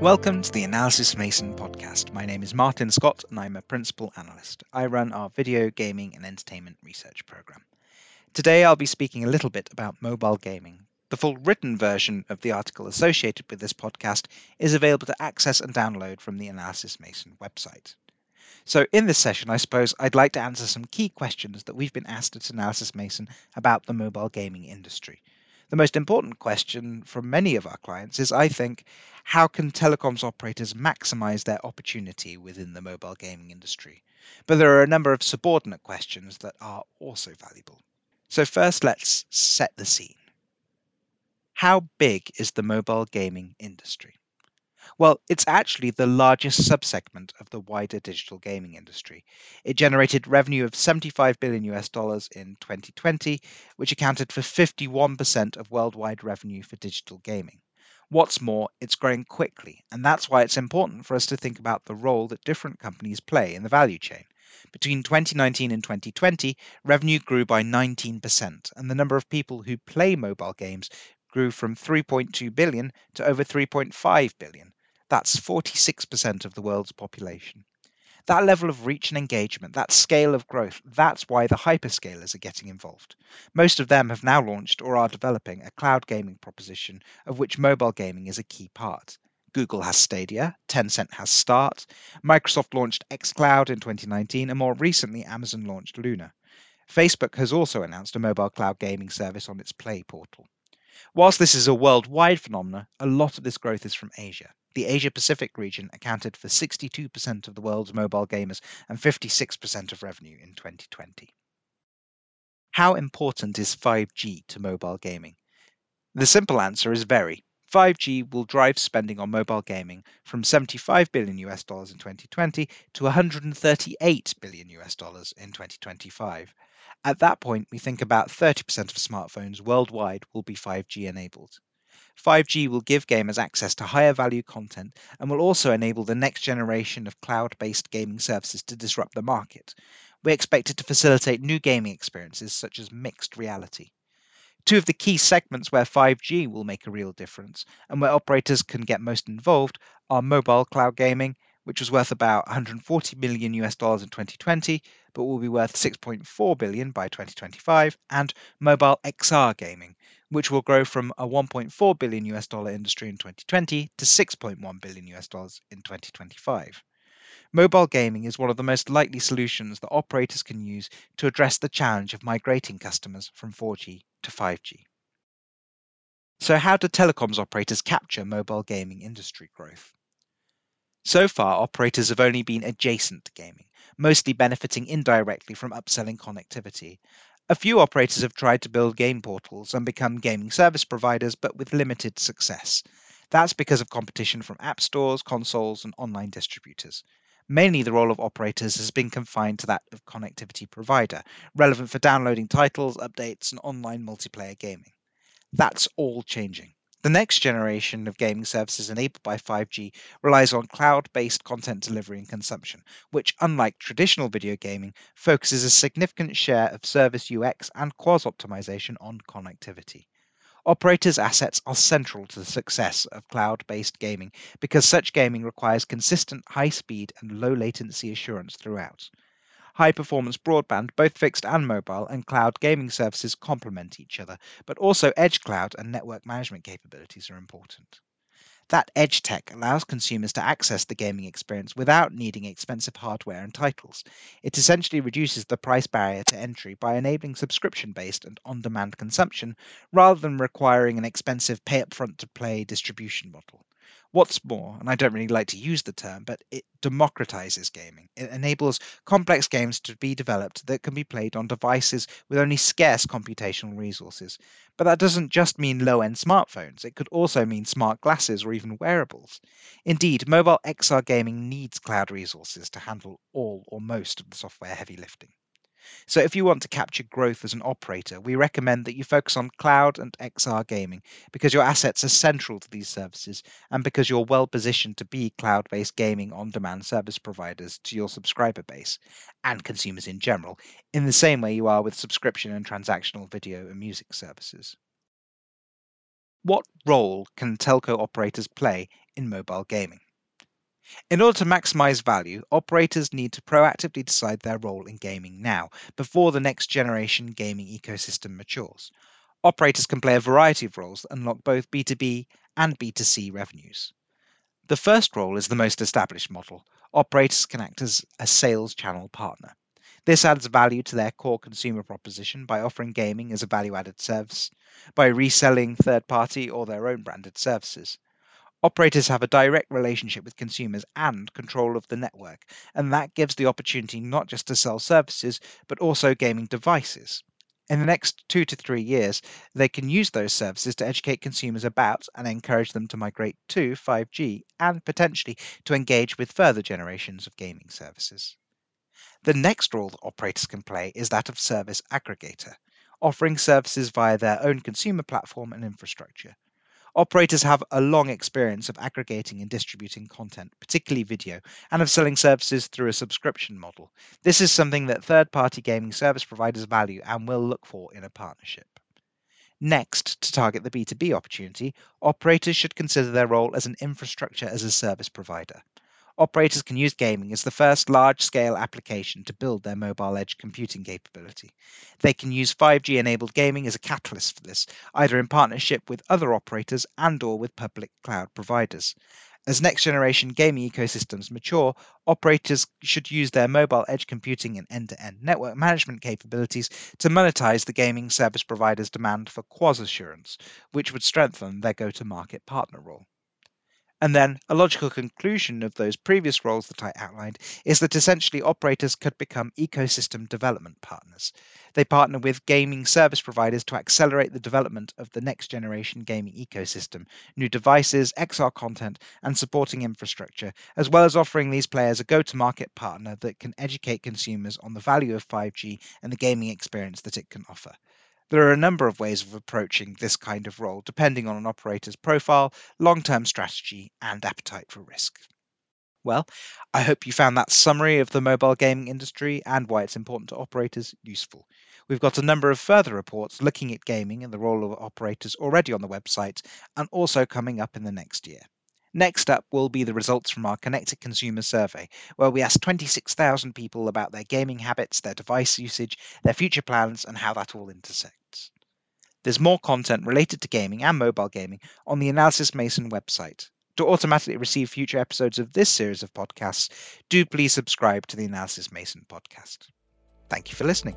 Welcome to the Analysys Mason podcast. My name is Martin Scott and I'm a principal analyst. I run our video, gaming, and entertainment research program. Today I'll be speaking a little bit about mobile gaming. The full written version of the article associated with this podcast is available to access and download from the Analysys Mason website. So, in this session, I suppose I'd like to answer some key questions that we've been asked at Analysys Mason about the mobile gaming industry. The most important question from many of our clients is, I think, how can telecoms operators maximize their opportunity within the mobile gaming industry? But there are a number of subordinate questions that are also valuable. So, first, let's set the scene. How big is the mobile gaming industry? Well, it's actually the largest subsegment of the wider digital gaming industry. It generated revenue of 75 billion US dollars in 2020, which accounted for 51% of worldwide revenue for digital gaming. What's more, it's growing quickly, and that's why it's important for us to think about the role that different companies play in the value chain. Between 2019 and 2020, revenue grew by 19%, and the number of people who play mobile games grew from 3.2 billion to over 3.5 billion. That's 46% of the world's population. That level of reach and engagement, that scale of growth, that's why the hyperscalers are getting involved. Most of them have now launched or are developing a cloud gaming proposition, of which mobile gaming is a key part. Google has Stadia, Tencent has Start, Microsoft launched xCloud in 2019, and more recently, Amazon launched Luna. Facebook has also announced a mobile cloud gaming service on its Play portal. Whilst this is a worldwide phenomenon, a lot of this growth is from Asia. The Asia Pacific region accounted for 62% of the world's mobile gamers and 56% of revenue in 2020. How important is 5G to mobile gaming? The simple answer is very. 5G will drive spending on mobile gaming from 75 billion US dollars in 2020 to 138 billion US dollars in 2025. At that point, we think about 30% of smartphones worldwide will be 5G enabled. 5G will give gamers access to higher value content and will also enable the next generation of cloud based gaming services to disrupt the market. We expect it to facilitate new gaming experiences such as mixed reality. Two of the key segments where 5G will make a real difference and where operators can get most involved are mobile cloud gaming which was worth about 140 million US dollars in 2020, but will be worth 6.4 billion by 2025, and mobile XR gaming, which will grow from a 1.4 billion US dollar industry in 2020 to 6.1 billion US dollars in 2025. Mobile gaming is one of the most likely solutions that operators can use to address the challenge of migrating customers from 4G to 5G. So, how do telecoms operators capture mobile gaming industry growth? So far, operators have only been adjacent to gaming, mostly benefiting indirectly from upselling connectivity. A few operators have tried to build game portals and become gaming service providers, but with limited success. That's because of competition from app stores, consoles, and online distributors. Mainly, the role of operators has been confined to that of connectivity provider, relevant for downloading titles, updates, and online multiplayer gaming. That's all changing. The next generation of gaming services enabled by 5G relies on cloud based content delivery and consumption, which, unlike traditional video gaming, focuses a significant share of service UX and QoS optimization on connectivity. Operators' assets are central to the success of cloud based gaming because such gaming requires consistent high speed and low latency assurance throughout high performance broadband, both fixed and mobile, and cloud gaming services complement each other, but also edge cloud and network management capabilities are important. That edge tech allows consumers to access the gaming experience without needing expensive hardware and titles. It essentially reduces the price barrier to entry by enabling subscription based and on demand consumption rather than requiring an expensive pay upfront to play distribution model. What's more, and I don't really like to use the term, but it democratizes gaming. It enables complex games to be developed that can be played on devices with only scarce computational resources. But that doesn't just mean low end smartphones, it could also mean smart glasses or even wearables. Indeed, mobile XR gaming needs cloud resources to handle all or most of the software heavy lifting. So if you want to capture growth as an operator, we recommend that you focus on cloud and XR gaming because your assets are central to these services and because you're well positioned to be cloud based gaming on demand service providers to your subscriber base and consumers in general, in the same way you are with subscription and transactional video and music services. What role can telco operators play in mobile gaming? In order to maximize value, operators need to proactively decide their role in gaming now, before the next generation gaming ecosystem matures. Operators can play a variety of roles that unlock both B2B and B2C revenues. The first role is the most established model. Operators can act as a sales channel partner. This adds value to their core consumer proposition by offering gaming as a value added service, by reselling third party or their own branded services. Operators have a direct relationship with consumers and control of the network, and that gives the opportunity not just to sell services, but also gaming devices. In the next two to three years, they can use those services to educate consumers about and encourage them to migrate to 5G and potentially to engage with further generations of gaming services. The next role that operators can play is that of service aggregator, offering services via their own consumer platform and infrastructure. Operators have a long experience of aggregating and distributing content, particularly video, and of selling services through a subscription model. This is something that third party gaming service providers value and will look for in a partnership. Next, to target the B2B opportunity, operators should consider their role as an infrastructure as a service provider operators can use gaming as the first large scale application to build their mobile edge computing capability. They can use 5G enabled gaming as a catalyst for this, either in partnership with other operators and or with public cloud providers. As next generation gaming ecosystems mature, operators should use their mobile edge computing and end to end network management capabilities to monetize the gaming service providers' demand for QoS assurance, which would strengthen their go to market partner role. And then a logical conclusion of those previous roles that I outlined is that essentially operators could become ecosystem development partners. They partner with gaming service providers to accelerate the development of the next generation gaming ecosystem, new devices, XR content, and supporting infrastructure, as well as offering these players a go to market partner that can educate consumers on the value of 5G and the gaming experience that it can offer. There are a number of ways of approaching this kind of role, depending on an operator's profile, long term strategy, and appetite for risk. Well, I hope you found that summary of the mobile gaming industry and why it's important to operators useful. We've got a number of further reports looking at gaming and the role of operators already on the website and also coming up in the next year. Next up will be the results from our Connected Consumer Survey, where we asked 26,000 people about their gaming habits, their device usage, their future plans, and how that all intersects. There's more content related to gaming and mobile gaming on the Analysys Mason website. To automatically receive future episodes of this series of podcasts, do please subscribe to the Analysys Mason podcast. Thank you for listening.